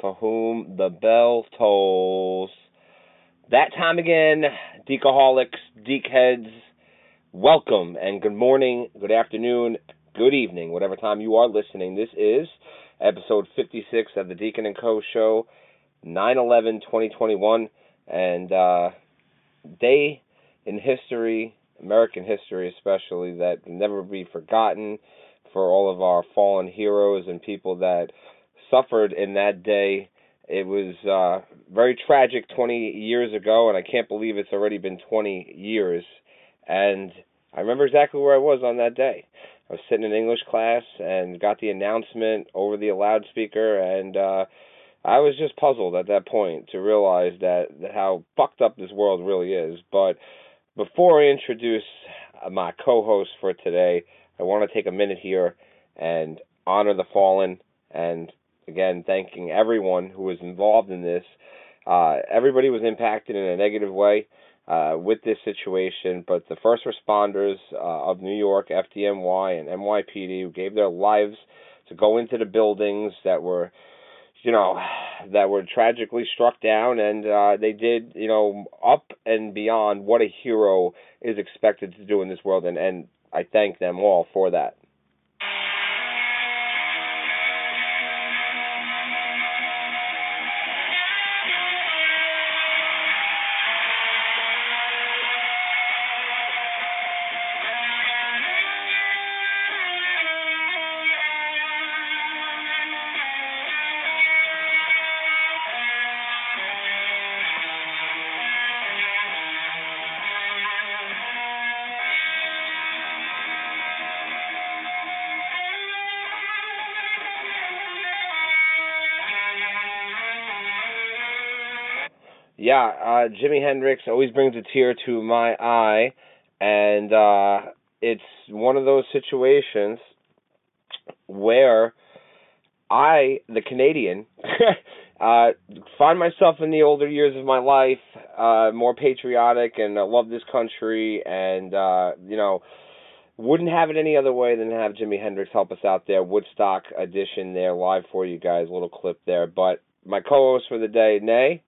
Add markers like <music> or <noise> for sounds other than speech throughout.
for whom the bell tolls. That time again, Deekaholics, Deekheads, welcome and good morning, good afternoon, good evening, whatever time you are listening. This is episode 56 of the Deacon and Co. show, 9-11-2021, and uh, day in history, American history especially, that will never be forgotten for all of our fallen heroes and people that suffered in that day. It was uh, very tragic 20 years ago, and I can't believe it's already been 20 years. And I remember exactly where I was on that day. I was sitting in English class and got the announcement over the loudspeaker, and uh, I was just puzzled at that point to realize that, that how fucked up this world really is. But before I introduce my co-host for today, I want to take a minute here and honor the fallen and again thanking everyone who was involved in this. Uh, everybody was impacted in a negative way uh, with this situation, but the first responders uh, of New York, FDNY and NYPD, who gave their lives to go into the buildings that were, you know, that were tragically struck down, and uh, they did, you know, up and beyond what a hero is expected to do in this world, and and I thank them all for that. Yeah, uh, Jimi Hendrix always brings a tear to my eye, and uh, it's one of those situations where I, the Canadian, <laughs> uh, find myself in the older years of my life uh, more patriotic and uh, love this country, and uh, you know. Wouldn't have it any other way than have Jimi Hendrix help us out there. Woodstock edition there live for you guys, little clip there. But my co-host for the day, Nay,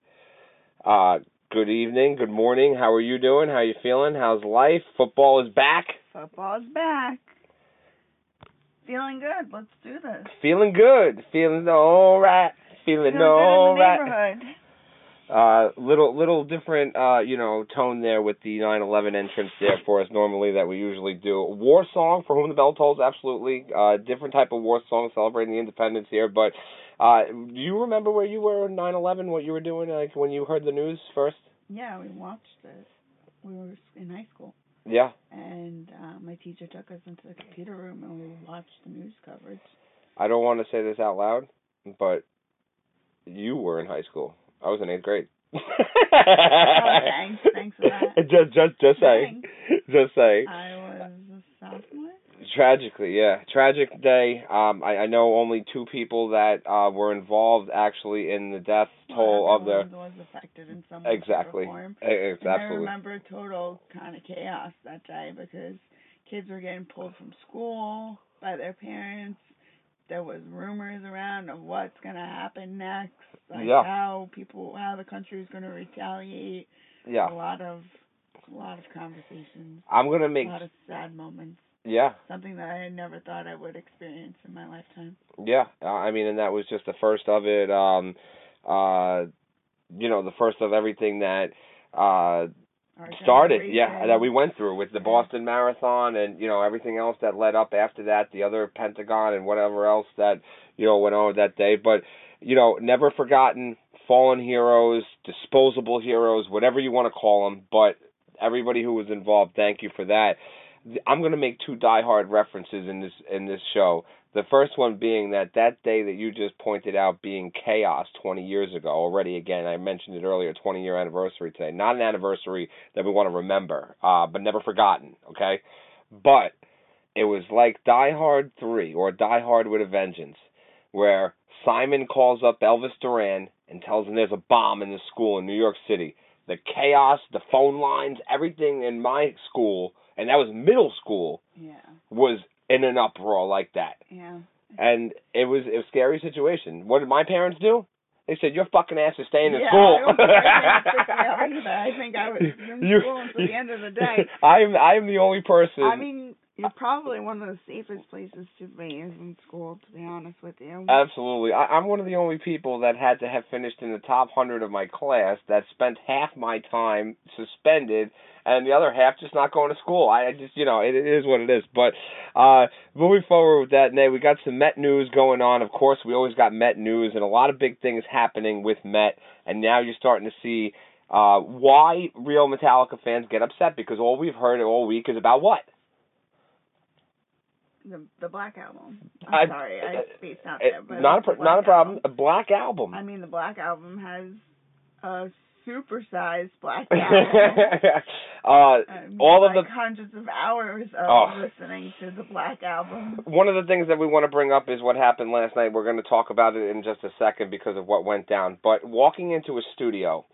uh, good evening, good morning. How are you doing? How are you feeling? How's life? Football is back. Football is back. Feeling good. Let's do this. Feeling good. Feeling all right. Feeling Feeling all good in the right. Uh, little little different uh, you know tone there with the 9/11 entrance there for us normally that we usually do. A war song for whom the bell tolls, absolutely. Uh, different type of war song celebrating the independence here. But uh, do you remember where you were on 9/11? What you were doing like when you heard the news first? Yeah, we watched this. We were in high school, Yeah. and uh, my teacher took us into the computer room, and we watched the news coverage. I don't want to say this out loud, but you were in high school. I was in eighth grade. <laughs> Oh, thanks. Thanks for that. <laughs> Just, just, just saying. Just saying. I was a sophomore. Tragically, yeah, tragic day. Um, I, I know only two people that uh were involved actually in the death toll Well, of the. was affected in some Exactly. form. Eh, eh, And I Absolutely. remember total kind of chaos that day because kids were getting pulled from school by their parents. There was rumors around of what's gonna happen next, like Yeah. how people, how the country was gonna retaliate. Yeah, A lot of, a lot of conversations, I'm gonna make a lot of sad moments. Yeah, Something that I had never thought I would experience in my lifetime. yeah. Uh, I mean, and that was just the first of it. Um, uh, you know, the first of everything that uh Our started yeah that we went through with the boston marathon and you know everything else that led up after that the other pentagon and whatever else that you know went on that day but you know never forgotten fallen heroes disposable heroes whatever you want to call them but everybody who was involved thank you for that i'm going to make two diehard references in this in this show. The first one being that that day that you just pointed out being chaos 20 years ago already again I mentioned it earlier 20 year anniversary today. Not an anniversary that we want to remember uh but never forgotten okay? But it was like Die Hard 3 or Die Hard with a Vengeance where Simon calls up Elvis Duran and tells him there's a bomb in the school in New York City. The chaos the phone lines everything in my school and that was middle school Yeah. was in an uproar like that. Yeah. And it was it was a scary situation. What did my parents do? They said, "Your fucking ass is staying in yeah, school." I, <laughs> I, think I think I was in You- school until the end of the day. <laughs> I'm I'm the only person. I mean, you're probably one of the safest places to be is in school, to be honest with you. Absolutely. I, I'm one of the only people that had to have finished in the top 100 of my class that spent half my time suspended and the other half just not going to school. I just, you know, it, it is what it is. But uh moving forward with that, Nate, we got some Met news going on. Of course, we always got Met news and a lot of big things happening with Met. And now you're starting to see uh why real Metallica fans get upset because all we've heard all week is about what? The the Black Album. I'm I- sorry, I uh, spaced out It- there, but not a it's not a problem. Album. A black album. I mean, the Black Album has a supersized Black <laughs> Album. uh, and all of the hundreds of hours of Oh. listening to the Black Album. one of the things that we want to bring up is what happened last night. We're going to talk about it in just a second because of what went down. But walking into a studio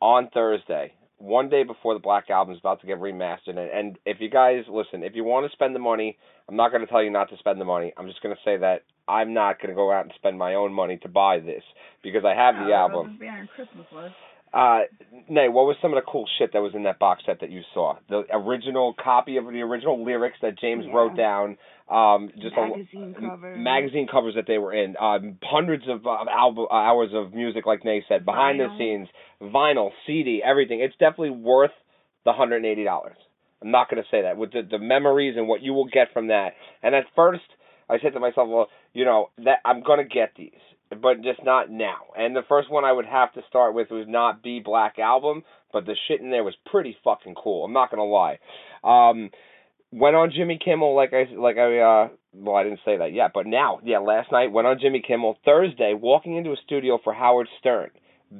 on Thursday, one day before the Black Album is about to get remastered, and, and if you guys listen, if you want to spend the money, I'm not going to tell you not to spend the money. I'm just going to say that I'm not going to go out and spend my own money to buy this because I have the album. be on Christmas list. Uh, Nay, what was some of the cool shit that was in that box set that you saw? The original copy of the original lyrics that James Yeah. wrote down. Um, just magazine a, cover. magazine covers that they were in. Um, hundreds of uh, album uh, hours of music, like Nay said, behind the scenes, vinyl, CD, everything. It's definitely worth the hundred and eighty dollars. I'm not going to say that with the the memories and what you will get from that. And at first, I said to myself, well, you know, that I'm going to get these, but just not now. And the first one I would have to start with was not Be Black album, but the shit in there was pretty fucking cool. I'm not going to lie. Um, went on Jimmy Kimmel like I like I uh well I didn't say that yet, but now yeah last night went on Jimmy Kimmel Thursday walking into a studio for Howard Stern.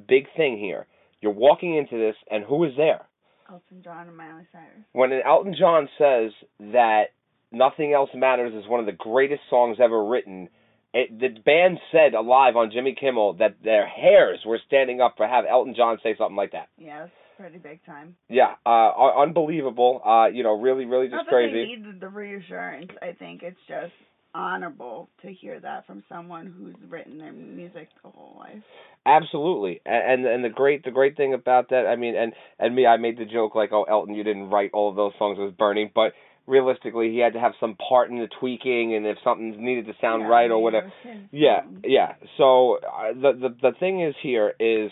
Big thing here. You're walking into this and who is there? Elton John and Miley Cyrus. When Elton John says that Nothing Else Matters is one of the greatest songs ever written, it, the band said alive on Jimmy Kimmel that their hairs were standing up to have Elton John say something like that. Yeah, that's pretty big time. Yeah, uh, unbelievable. Uh, you know, really, really just Not crazy. they needed the reassurance. I think it's just honorable to hear that from someone who's written their music the whole life. Absolutely, and and the great the great thing about that, I mean, and and me, I made the joke like, oh, Elton, you didn't write all of those songs with Bernie, but realistically, he had to have some part in the tweaking, and if something needed to sound Yeah, right or whatever. Yeah, yeah. So uh, the the the thing is here is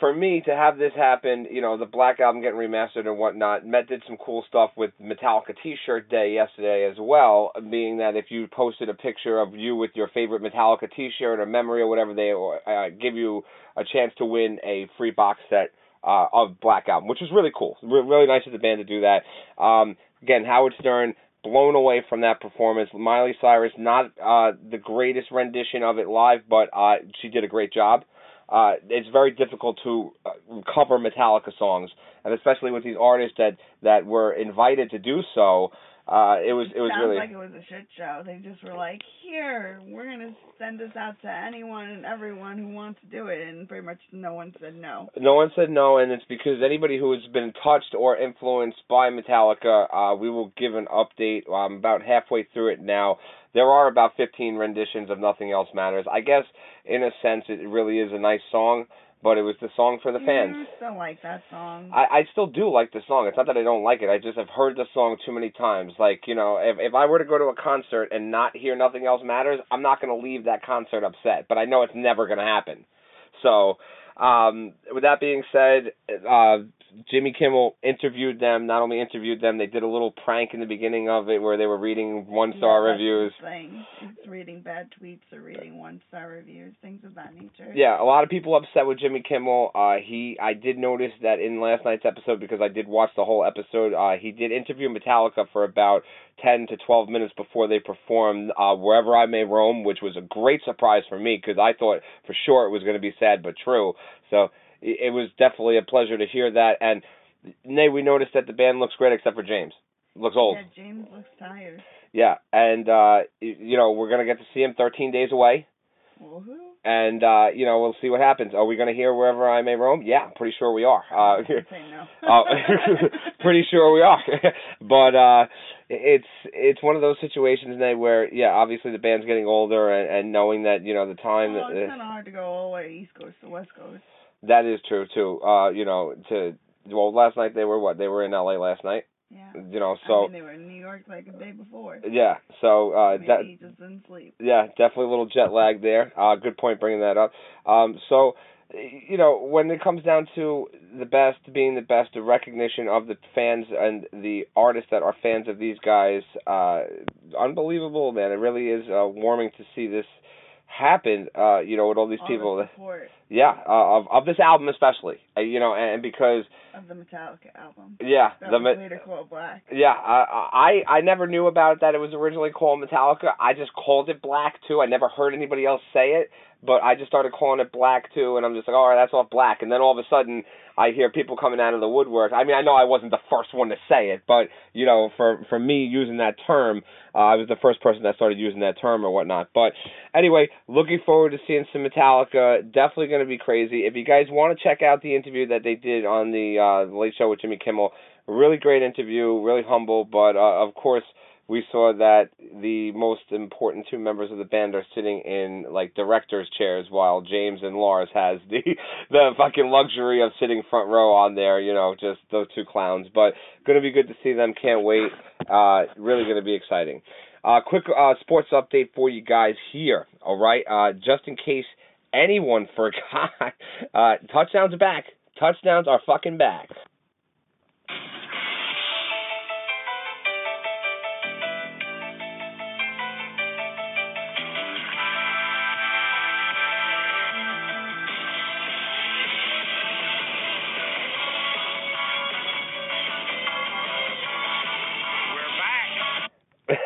for me to have this happen, you know, the Black Album getting remastered and whatnot. Met did some cool stuff with Metallica T-shirt day yesterday as well. Being that if you posted a picture of you with your favorite Metallica T-shirt or memory or whatever, they uh, give you a chance to win a free box set uh, of Black Album, which was really cool. Re- really nice of the band to do that. Um, again, Howard Stern blown away from that performance. Miley Cyrus, not uh, the greatest rendition of it live, but uh, she did a great job. Uh, it's very difficult to uh, cover Metallica songs, and especially with these artists that that were invited to do so. Uh, it was it was Sounds really like it was a shit show. They just were like, "Here, we're gonna send this out to anyone and everyone who wants to do it," and pretty much no one said no. no one said no, and it's because anybody who has been touched or influenced by Metallica, uh, we will give an update. I'm about halfway through it now. There are about 15 renditions of Nothing Else Matters. I guess in a sense it really is a nice song, but it was the song for the fans. You still like that song? I, I still do like the song. It's not that I don't like it. I just have heard the song too many times. Like, you know, if if I were to go to a concert and not hear Nothing Else Matters, I'm not going to leave that concert upset. But I know it's never going to happen. So, um, with that being said, uh, Jimmy Kimmel interviewed them. Not only interviewed them, they did a little prank in the beginning of it where they were reading one star Yeah, reviews. Thing. It's reading bad tweets or reading one star reviews, things of that nature. Yeah, a lot of people upset with Jimmy Kimmel. Uh, he, I did notice that in last night's episode because I did watch the whole episode. Uh, he did interview Metallica for about ten to twelve minutes before they performed uh, "Wherever I May Roam," which was a great surprise for me because I thought for sure it was going to be sad but true. So it, was definitely a pleasure to hear that. And Nay, we noticed that the band looks great except for James. Looks old. Yeah, James looks tired. Yeah, and uh, you know we're gonna get to see him 13 days away. Woohoo! and uh, you know we'll see what happens. Are we going to hear wherever I may roam? Yeah, pretty sure we are. Uh, no. <laughs> uh, <laughs> pretty sure we are. <laughs> but uh, it's it's one of those situations now where yeah, obviously the band's getting older, and, and knowing that you know the time well, it's kind of hard to go all the way East Coast to West Coast. That is true too. Uh, you know to well last night they were what they were in L.A. last night. Yeah. You know so I mean, they were in New York like the day before. yeah so uh Maybe that he just didn't sleep. Yeah, definitely a little jet lag there. <laughs> Uh, good point bringing that up. Um, so, you know, when it comes down to the best being the best, the recognition of the fans and the artists that are fans of these guys, uh, unbelievable, man. It really is uh, warming to see this happen. Uh, you know, with all these All people. the that- yeah, uh, of of this album especially. Uh, you know, and, and because of the Metallica album. yeah, That the later called Black. yeah, I I I never knew about it that it was originally called Metallica. I just called it Black too. I never heard anybody else say it, but I just started calling it Black too, and I'm just like, all right, that's off Black. And then all of a sudden, I hear people coming out of the woodwork. I mean, I know I wasn't the first one to say it, but you know, for for me using that term, uh, I was the first person that started using that term or whatnot. But anyway, looking forward to seeing some Metallica. Definitely going to be crazy. If you guys want to check out the interview that they did on the uh, Late Show with Jimmy Kimmel, really great interview, really humble, but uh, of course we saw that the most important two members of the band are sitting in like directors chairs while James and Lars has the <laughs> the fucking luxury of sitting front row on there, you know, just those two clowns. But gonna be good to see them, can't wait. Uh really gonna be exciting. Uh quick uh sports update for you guys here, all right? Uh just in case anyone <laughs> forgot, uh touchdowns are back. Touchdowns are fucking back.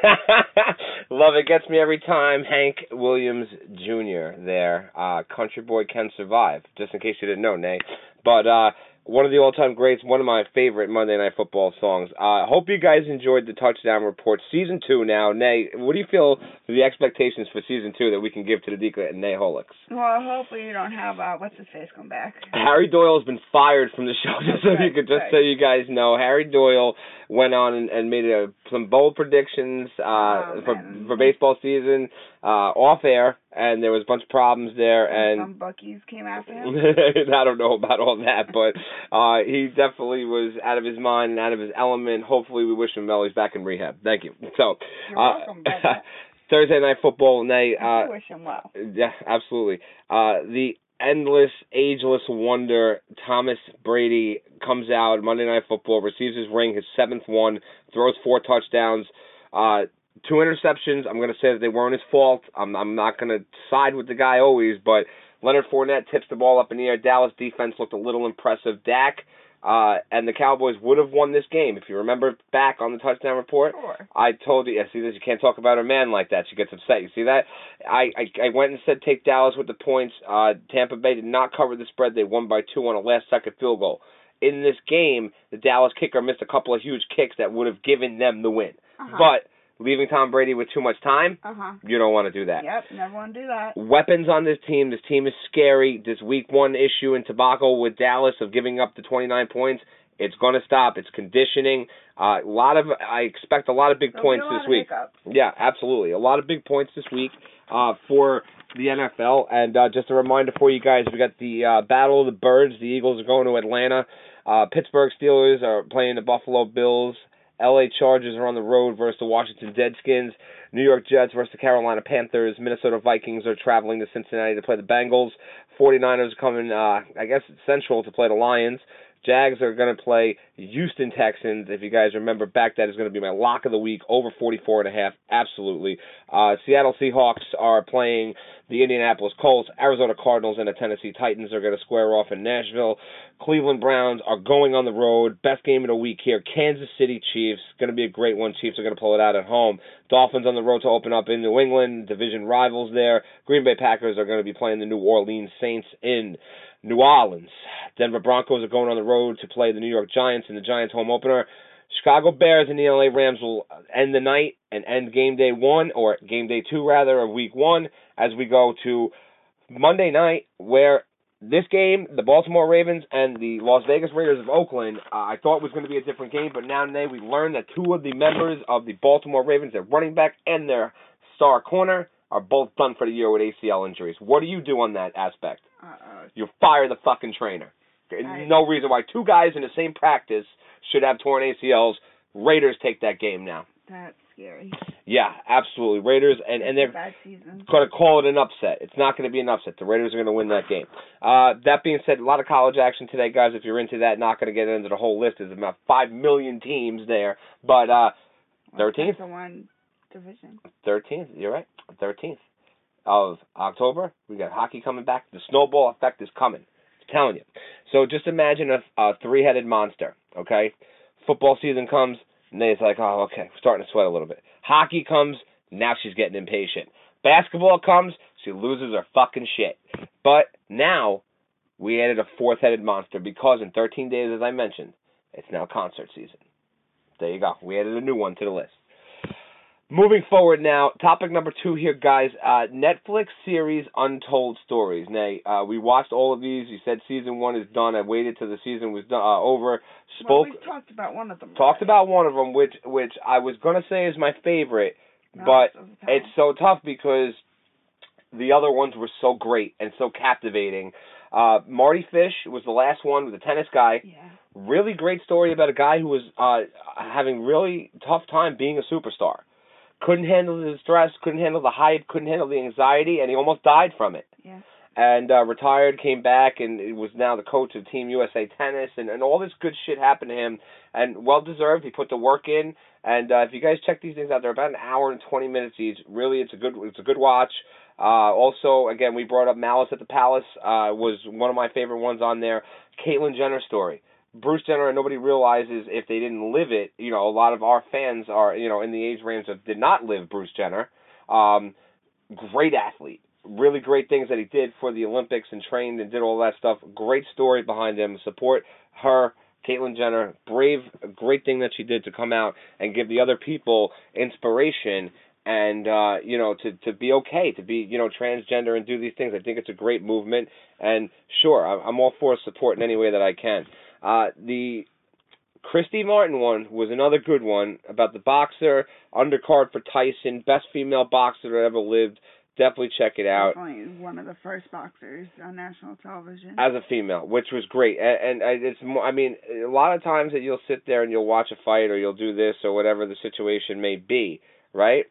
<laughs> Love it. Gets me every time. Hank Williams Jr. there. Uh, Country Boy Can Survive. Just in case you didn't know, Nay. But uh, one of the all-time greats, one of my favorite Monday Night Football songs. Uh, hope you guys enjoyed the Touchdown Report. Season 2 now. Nay, what do you feel the expectations for Season 2 that we can give to the Deacon and Nay Holics? Well, hopefully you don't have uh, what's his face come back. Harry Doyle has been fired from the show. <laughs> Just so you could, just right. so you guys know, Harry Doyle went on and, and made a, some bold predictions uh, Oh, for man. for baseball season uh, off air, and there was a bunch of problems there. And some Buckies came after him. <laughs> I don't know about all that, but uh, he definitely was out of his mind and out of his element. Hopefully, we wish him well. He's back in rehab. Thank you. So, You're uh, welcome. <laughs> Thursday night football. I Uh, wish him well. yeah, absolutely. Uh, the endless, ageless wonder Thomas Brady comes out Monday Night Football, receives his ring, his seventh one, throws four touchdowns, uh, two interceptions. I'm going to say that they weren't his fault. I'm I'm not going to side with the guy always, but Leonard Fournette tips the ball up in the air. Dallas defense looked a little impressive. Dak. Uh, and the Cowboys would have won this game if you remember back on the touchdown report. Sure. I told you, yeah, see this, you can't talk about a man like that. She gets upset. You see that? I, I I went and said take Dallas with the points. Uh, Tampa Bay did not cover the spread. They won by two on a last second field goal. In this game, the Dallas kicker missed a couple of huge kicks that would have given them the win. Uh-huh. But leaving Tom Brady with too much time, uh huh. you don't want to do that. Yep. Never want to do that. Weapons on this team. This team is scary. This week one issue in tobacco with Dallas of giving up the 29 points. It's going to stop. It's conditioning. Uh, a lot of I expect a lot of big There'll points this week. Yeah, absolutely. A lot of big points this week uh, for the NFL. And uh, just a reminder for you guys, we got the uh, Battle of the Birds. The Eagles are going to Atlanta. Uh, Pittsburgh Steelers are playing the Buffalo Bills. LA Chargers are on the road versus the Washington Deadskins. New York Jets versus the Carolina Panthers. Minnesota Vikings are traveling to Cincinnati to play the Bengals. 49ers are coming, uh, I guess, central to play the Lions. Jags are going to play Houston Texans. If you guys remember back, that is going to be my lock of the week, over 44 and a half. Absolutely. Uh, Seattle Seahawks are playing the Indianapolis Colts. Arizona Cardinals and the Tennessee Titans are going to square off in Nashville. Cleveland Browns are going on the road. Best game of the week here. Kansas City Chiefs. Going to be a great one. Chiefs are going to pull it out at home. Dolphins on the road to open up in New England. Division rivals there. Green Bay Packers are going to be playing the New Orleans Saints in New Orleans. Denver Broncos are going on the road to play the New York Giants in the Giants home opener. Chicago Bears and the LA Rams will end the night and end game day one, or game day two rather, of week one, as we go to Monday night, where this game, the Baltimore Ravens and the Las Vegas Raiders of Oakland, uh, I thought was going to be a different game, but now today we learned that two of the members of the Baltimore Ravens, their running back and their star corner, are both done for the year with ACL injuries. What do you do on that aspect? Uh-oh. You fire the fucking trainer. I- No reason why two guys in the same practice should have torn ACLs. Raiders take that game now. That's scary. Yeah, absolutely. Raiders and and they're going to call it an upset. It's not going to be an upset. The Raiders are going to win that game. Uh, that being said, a lot of college action today, guys. If you're into that, not going to get into the whole list. There's about five million teams there, but uh, Well, 13th? that's the one division. 13th. You're right. 13th of October. We got hockey coming back. The snowball effect is coming. I'm telling you. So just imagine a, a three-headed monster. Okay, football season comes, and then it's like, oh, okay, we're starting to sweat a little bit. Hockey comes, now she's getting impatient. Basketball comes, she loses her fucking shit. But now we added a fourth-headed monster because in 13 days, as I mentioned, it's now concert season. There you go. We added a new one to the list. Moving forward now, topic number two here, guys. Uh, Netflix series Untold Stories. Now, uh, we watched all of these. You said season one is done. I waited till the season was done, uh, over. Well, Spoke, we talked about one of them. talked already. about one of them, which which I was gonna say is my favorite, No, but so it's it's so tough because the other ones were so great and so captivating. Uh, Mardy Fish was the last one with the tennis guy. Yeah. Really great story about a guy who was uh, having really tough time being a superstar. Couldn't handle the stress, couldn't handle the hype, couldn't handle the anxiety, and he almost died from it. Yeah. And uh, retired, came back, and he was now the coach of Team USA Tennis, and, and all this good shit happened to him, and well deserved. He put the work in, and uh, if you guys check these things out, they're about an hour and twenty minutes each. Really, it's a good it's a good watch. Uh, also, again, we brought up Malice at the Palace uh, was one of my favorite ones on there. Caitlyn Jenner story. Bruce Jenner and nobody realizes if they didn't live it. You know, a lot of our fans are you know in the age range of did not live Bruce Jenner. Um, great athlete, really great things that he did for the Olympics and trained and did all that stuff. Great story behind him. Support her. Caitlyn Jenner, brave, great thing that she did to come out and give the other people inspiration and uh you know to to be okay to be you know transgender and do these things i think it's a great movement and sure i'm, I'm all for support in any way that i can uh the christy martin one was another good one about the boxer undercard for tyson best female boxer that ever lived definitely check it out Definitely one of the first boxers on national television. as a female, which was great. And, and it's more. I mean, a lot of times that you'll sit there and you'll watch a fight or you'll do this or whatever the situation may be, right?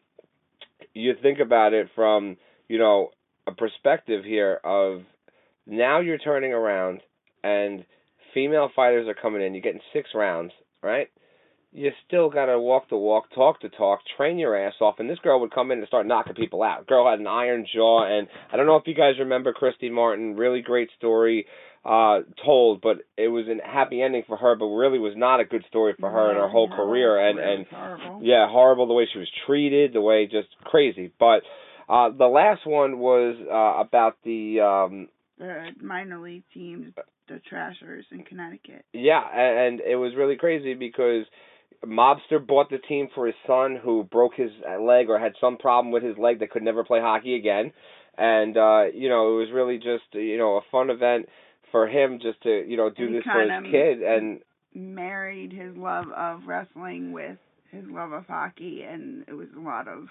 You think about it from you know a perspective here of now you're turning around and female fighters are coming in. You're getting six rounds, right? You still gotta walk the walk, talk the talk, train your ass off, and this girl would come in and start knocking people out. Girl had an iron jaw, and I don't know if you guys remember Christy Martin. Really great story uh told, but it was a happy ending for her, but really was not a good story for her and her whole No, career. And and horrible. yeah, horrible the way she was treated, the way just crazy. But uh the last one was uh about the um the minor league teams, the Trashers in Connecticut. yeah, and it was really crazy because mobster bought the team for his son who broke his leg or had some problem with his leg that could never play hockey again. And uh you know, it was really just you know, a fun event for him just to, you know, do And this for his kid and Married his love of wrestling with his love of hockey, and it was a lot of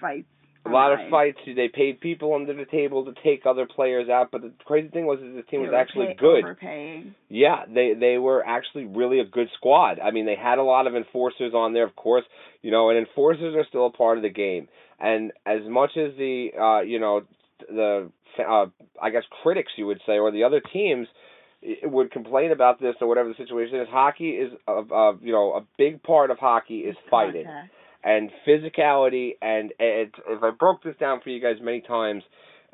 fights. A lot of fights. They paid people under the table to take other players out, but the crazy thing was is the team They was actually pay- good. Overpaying. Yeah, they they were actually really a good squad. I mean, they had a lot of enforcers on there, of course, you know, and enforcers are still a part of the game. And as much as the uh, you know, the uh, I guess critics you would say or the other teams would complain about this or whatever the situation is, hockey is a, a you know, a big part of hockey is fighting Contact. And physicality and it, if I broke this down for you guys many times,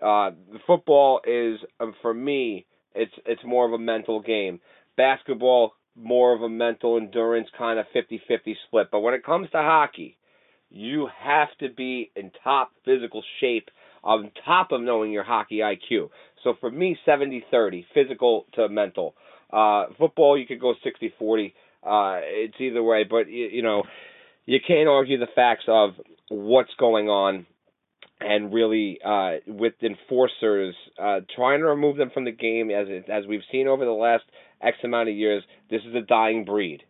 uh, football is um, for me it's it's more of a mental game. Basketball more of a mental endurance kind of 50-50 split. But when it comes to hockey, you have to be in top physical shape on top of knowing your hockey IQ. So for me 70-30, physical to mental. Uh football you could go 60-40. Uh it's either way, but you, you know, you can't argue the facts of what's going on and really uh, with enforcers uh, trying to remove them from the game as as we've seen over the last X amount of years. This is a dying breed,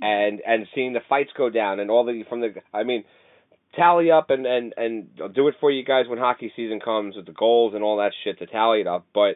and and seeing the fights go down and all the from the I mean tally up and and and I'll do it for you guys when hockey season comes with the goals and all that shit to tally it up, but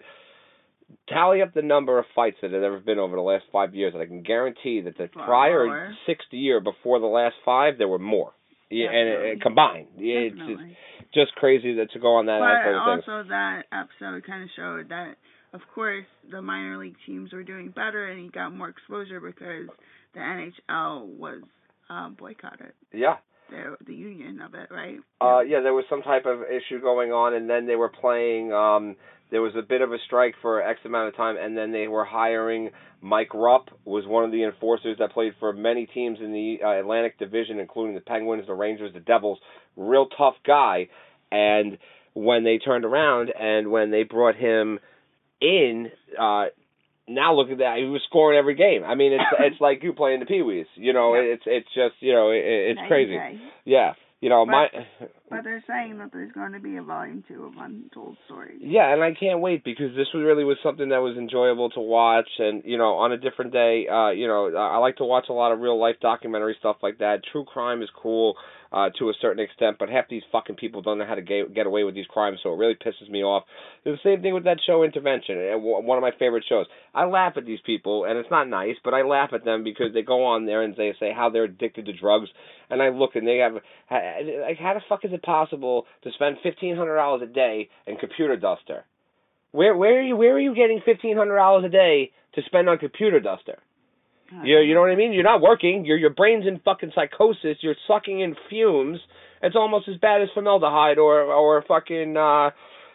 tally up the number of fights that have ever been over the last five years, and I can guarantee that the prior sixth year before the last five, there were more. Yeah, and Definitely. uh, combined, it's just, just crazy that to go on that But of things. also that episode kind of showed that, of course, the minor league teams were doing better, and he got more exposure because the NHL was um, boycotted. Yeah, The the union of it, right? uh, yeah, there was some type of issue going on, and then they were playing. um There was a bit of a strike for X amount of time, and then they were hiring Mike Rupp, was one of the enforcers that played for many teams in the uh, Atlantic Division, including the Penguins, the Rangers, the Devils. Real tough guy, and when they turned around and when they brought him in, uh now look at that. He was scoring every game. I mean, it's it's like you playing the Pee Wees. You know, Yeah. it's it's just you know, it, it's crazy. day. Yeah, you know, But- my But they're saying that there's going to be a volume two of Untold Stories. yeah, and I can't wait because this really was something that was enjoyable to watch, and you know, on a different day, uh, you know, I like to watch a lot of real life documentary stuff like that. True crime is cool uh, to a certain extent, but half these fucking people don't know how to get get away with these crimes, so it really pisses me off. It's the same thing with that show Intervention, and one of my favorite shows. I laugh at these people, and it's not nice, but I laugh at them because they go on there and they say how they're addicted to drugs, and I look and they have like how the fuck is it possible to spend fifteen hundred dollars a day in computer duster? Where where are you where are you getting fifteen hundred dollars a day to spend on computer duster? You you know what I mean? You're not working. Your your brain's in fucking psychosis. You're sucking in fumes. It's almost as bad as formaldehyde or or fucking uh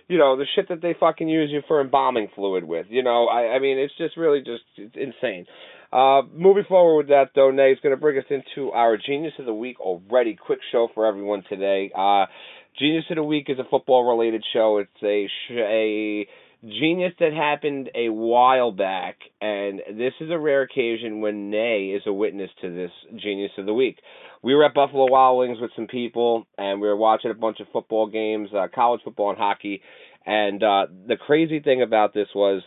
you know the shit that they fucking use you for embalming fluid with. You know, I I mean it's just really just it's insane. Uh, moving forward with that though, Nay is going to bring us into our Genius of the Week already. Quick show for everyone today. Uh, Genius of the Week is a football related show. It's a sh- a genius that happened a while back, and this is a rare occasion when Nay is a witness to this Genius of the Week. We were at Buffalo Wild Wings with some people, and we were watching a bunch of football games, uh, college football and hockey. And uh, the crazy thing about this was,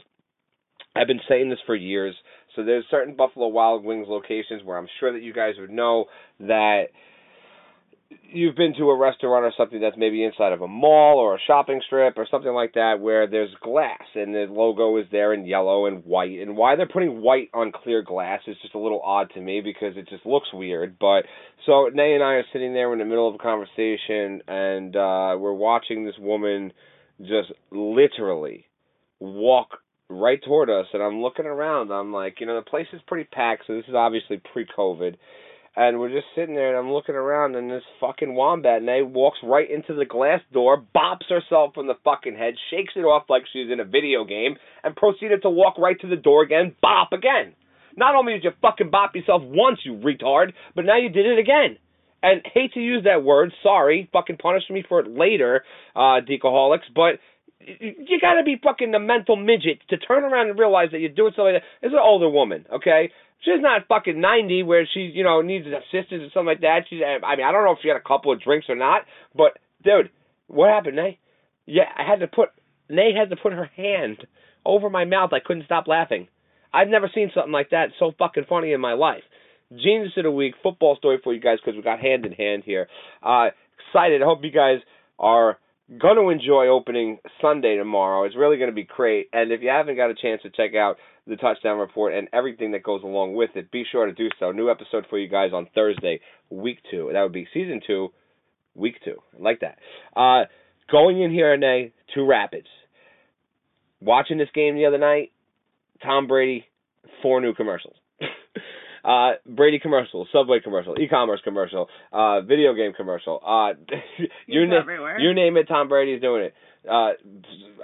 I've been saying this for years. So there's certain Buffalo Wild Wings locations where I'm sure that you guys would know that you've been to a restaurant or something that's maybe inside of a mall or a shopping strip or something like that where there's glass and the logo is there in yellow and white. And why they're putting white on clear glass is just a little odd to me because it just looks weird. But so Nay and I are sitting there in the middle of a conversation and uh we're watching this woman just literally walk right toward us and I'm looking around I'm like you know the place is pretty packed so this is obviously pre-covid and we're just sitting there and I'm looking around and this fucking wombat and Nay walks right into the glass door, bops herself on the fucking head, shakes it off like she's in a video game, and proceeded to walk right to the door again, bop again. Not only did you fucking bop yourself once, you retard, but now you did it again. And hate to use that word, sorry, fucking punish me for it later, uh, decaholics, but you gotta be fucking a mental midget to turn around and realize that you're doing something like that. Is an older woman, okay? She's not fucking 90 where she, you know, needs assistance or something like that. She's, I mean, I don't know if she had a couple of drinks or not, but dude, what happened, Nay? Yeah, I had to put, Nay had to put her hand over my mouth. I couldn't stop laughing. I've never seen something like that so fucking funny in my life. Genius of the week, football story for you guys because we got hand in hand here. Uh, excited. I hope you guys are going to enjoy opening Sunday tomorrow. It's really going to be great. And if you haven't got a chance to check out the touchdown report and everything that goes along with it, be sure to do so. New episode for you guys on Thursday, week two. That would be season two, week two. I like that. Uh, going in here, Nay, to Rapids. Watching this game the other night, Tom Brady, four new commercials. <laughs> uh, Brady commercial, Subway commercial, e-commerce commercial, uh, video game commercial. Uh, <laughs> you He's na- you name it, Tom Brady's doing it. Uh,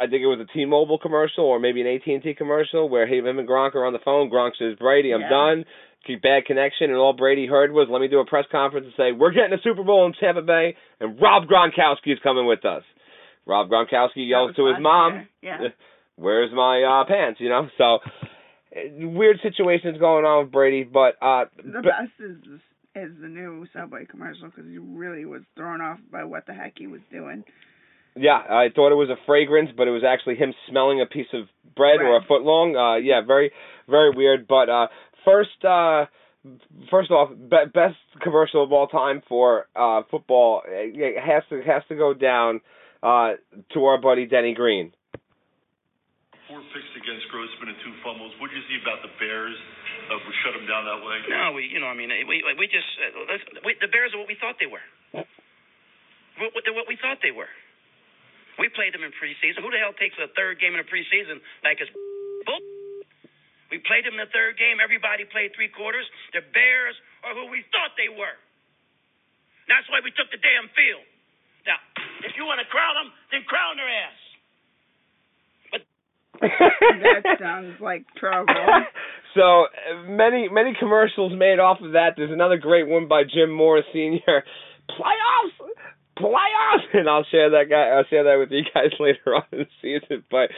I think it was a T-Mobile commercial or maybe an AT&T commercial where him and Gronk are on the phone. Gronk says, "Brady, I'm Yeah. done." Keep bad connection, and all Brady heard was, "Let me do a press conference and say we're getting a Super Bowl in Tampa Bay, and Rob Gronkowski is coming with us." Rob Gronkowski yells to his mom. Yeah. <laughs> "Where's my uh, pants?" You know, so weird situations going on with Brady, but uh, The best is is the new Subway commercial because he really was thrown off by what the heck he was doing. Yeah, I thought it was a fragrance, but it was actually him smelling a piece of bread or a Bread. foot long. Uh, yeah, very, very weird. But uh, first, uh, first off, be- best commercial of all time for uh, football it has to has to go down uh, to our buddy Denny Green. Four picks against Grossman and two fumbles. What did you see about the Bears? Uh, we shut them down that way. No, we, you know, I mean, we we just uh, we, the Bears are what we thought they were. What, what, they're what we thought they were. We played them in preseason. Who the hell takes a third game in a preseason like it's <laughs> bull? We played them in the third game. Everybody played three quarters. The Bears are who we thought they were. That's why we took the damn field. Now, if you want to crown them, then crown their ass. That <laughs> sounds like trouble. <laughs> so many many commercials made off of that. There's another great one by Jim Mora Senior. Playoffs, playoffs, and I'll share that guy. I'll share that with you guys <laughs> later on in the season. But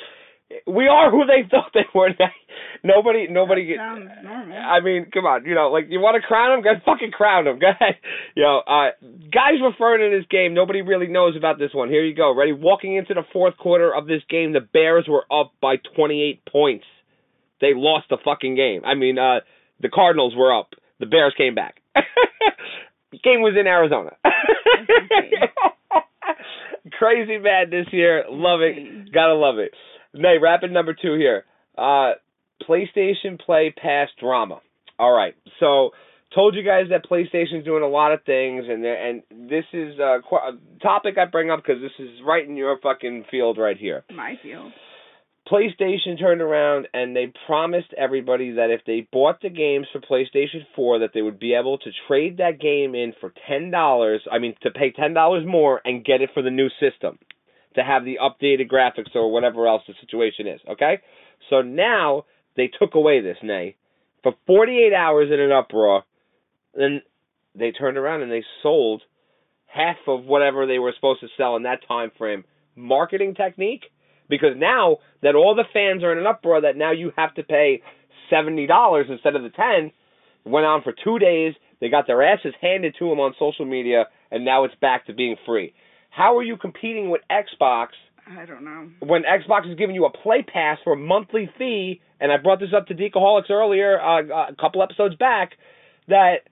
we are who they thought they were. <laughs> nobody, nobody. I mean, come on, you know, like you want to crown him, go fucking crown him. Go ahead. <laughs> You know, uh, guys referring to this game, nobody really knows about this one. Here you go. Ready? Walking into the fourth quarter of this game, the Bears were up by 28 points. They lost the fucking game. I mean, uh, the Cardinals were up. The Bears came back. <laughs> game was in Arizona. Crazy mad this year. Love it. Gotta love it. Nay, rapid number two here. Uh, PlayStation Play Pass drama. All right, so told you guys that PlayStation's doing a lot of things, and and this is uh, a topic I bring up because this is right in your fucking field right here. My field. PlayStation turned around and they promised everybody that if they bought the games for PlayStation 4 that they would be able to trade that game in for $10, I mean to pay $10 more and get it for the new system to have the updated graphics or whatever else the situation is, okay? So now they took away this, nay. For 48 hours in an uproar, then they turned around and they sold half of whatever they were supposed to sell in that time frame. Marketing technique because now that all the fans are in an uproar that now you have to pay seventy dollars instead of the ten, went on for two days. They got their asses handed to them on social media, and now it's back to being free. How are you competing with Xbox I don't know. when Xbox is giving you a play pass for a monthly fee? And I brought this up to Decaholics earlier, uh, a couple episodes back, that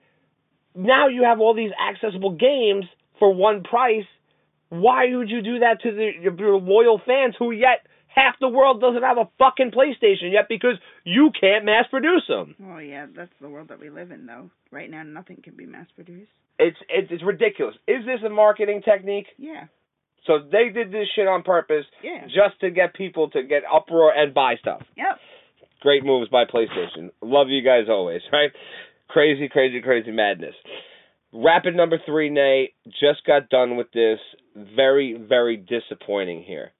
now you have all these accessible games for one price. Why would you do that to the, your, your loyal fans who yet half the world doesn't have a fucking PlayStation yet because you can't mass produce them? Well, yeah, that's the world that we live in, though. Right now, nothing can be mass produced. It's it's, it's ridiculous. Is this a marketing technique? Yeah. So they did this shit on purpose Yeah. just to get people to get uproar and buy stuff. Yep. Great moves by PlayStation. Love you guys always, <laughs> right? Crazy, crazy, crazy madness. Rapid number three, Nay, just got done with this. Very, very disappointing here.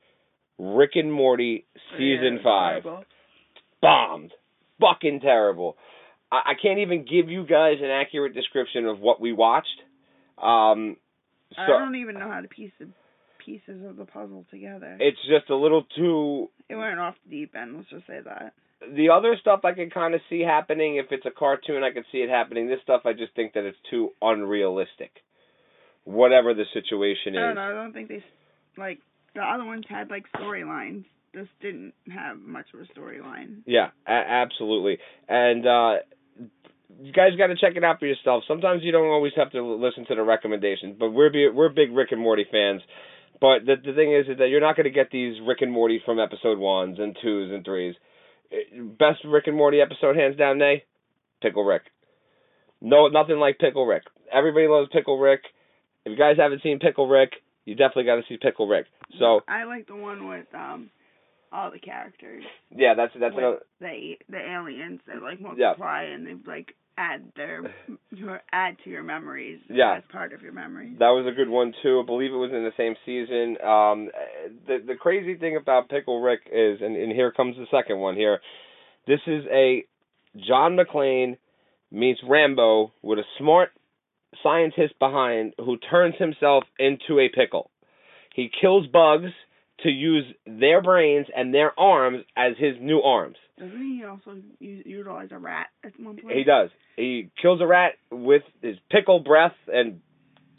Rick and Morty season Yeah, five horrible. bombed. Fucking terrible. I, I can't even give you guys an accurate description of what we watched. Um, I don't even know how to piece the pieces of the puzzle together. it's just a little too it went off the deep end. Let's just say that. the other stuff I can kind of see happening. If it's a cartoon, I can see it happening. This stuff, I just think that it's too unrealistic. Whatever the situation I don't is. know. I don't think they like the other ones had like storylines. This didn't have much of a storyline. Yeah, a- absolutely. And uh you guys got to check it out for yourself. Sometimes you don't always have to listen to the recommendations, but we're be- we're big Rick and Morty fans. But the the thing is, is that you're not going to get these Rick and Morty from episode ones and twos and threes. Eh, Best Rick and Morty episode, hands down, nay, Pickle Rick. No, nothing like Pickle Rick. Everybody loves Pickle Rick. If you guys haven't seen Pickle Rick, you definitely got to see Pickle Rick. So I like the one with um all the characters. yeah, that's that's another, the the aliens that like multiply and they like add their your add to your memories Yeah. as part of your memories. That was a good one too. I believe it was in the same season. Um, the the crazy thing about Pickle Rick is, and, and here comes the second one. Here, this is a John McClane meets Rambo with a smart scientist behind who turns himself into a pickle. He kills bugs to use their brains and their arms as his new arms. Doesn't he also utilize a rat at one point? He does. He kills a rat with his pickle breath and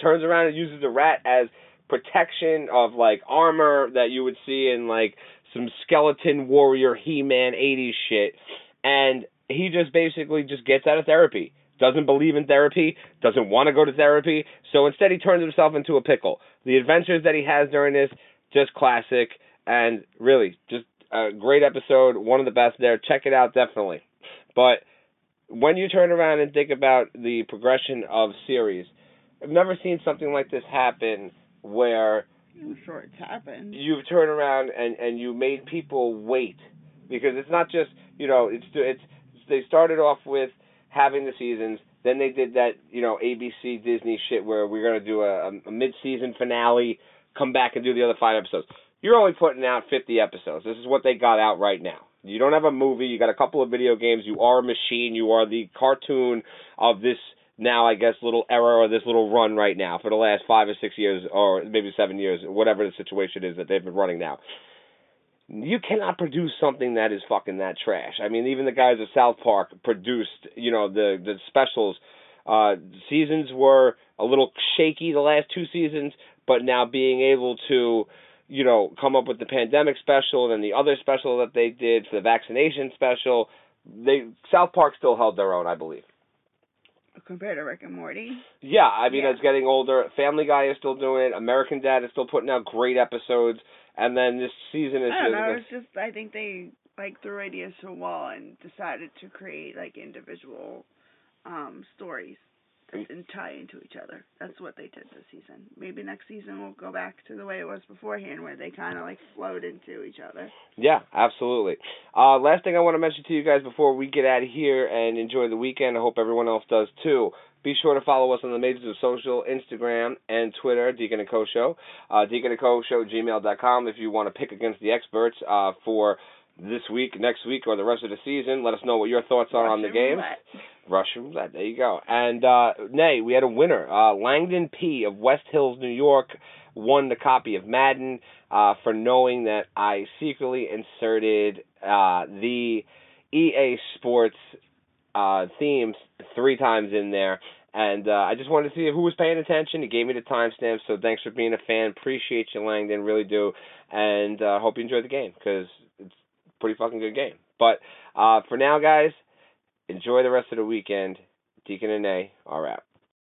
turns around and uses the rat as protection of like armor that you would see in like some skeleton warrior He-Man 80s shit and he just basically just gets out of therapy. Doesn't believe in therapy, doesn't want to go to therapy, so instead he turns himself into a pickle. The adventures that he has during this just classic and really just a great episode, one of the best there. Check it out definitely. But when you turn around and think about the progression of series, I've never seen something like this happen where I'm sure it's happened. you've turned around and and you made people wait because it's not just you know it's it's they started off with having the seasons. Then they did that you know ABC Disney shit where we're gonna do a, a mid-season finale come back and do the other five episodes. You're only putting out 50 episodes. This is what they got out right now. You don't have a movie. You got a couple of video games. You are a machine. You are the cartoon of this now I guess little era or this little run right now for the last five or six years or maybe seven years, whatever the situation is that they've been running now. You cannot produce something that is fucking that trash. I mean, even the guys at South Park produced, you know, the the specials. Uh, seasons were a little shaky the last two seasons, but now being able to, you know, come up with the pandemic special and then the other special that they did for the vaccination special, they South Park still held their own, I believe. Compared to Rick and Morty. Yeah, I mean, Yeah. it's getting older. Family Guy is still doing it. American Dad is still putting out great episodes. And then this season is I don't just know. It's just I think they like threw ideas to a wall and decided to create like individual um stories didn't tie into each other. That's what they did this season. Maybe next season we'll go back to the way it was beforehand, where they kind of like flowed into each other. yeah, absolutely. Uh, last thing I want to mention to you guys before we get out of here and enjoy the weekend. I hope everyone else does too. Be sure to follow us on the majors of social, Instagram and Twitter, Deacon and Co Show, uh, Deacon and Co Show, gmail.com. If you want to pick against the experts uh, for this week, next week, or the rest of the season, let us know what your thoughts are on the roulette. Russian roulette. There you go. And uh nay, we had a winner. Uh Langdon P of West Hills, New York, won the copy of Madden uh for knowing that I secretly inserted uh the EA Sports uh themes three times in there. And uh, I just wanted to see who was paying attention. He gave me the timestamp, so thanks for being a fan. Appreciate you, Langdon, really do. And uh, hope you enjoyed the game because it's a pretty fucking good game. But uh, for now, guys, enjoy the rest of the weekend. Deacon and A are out.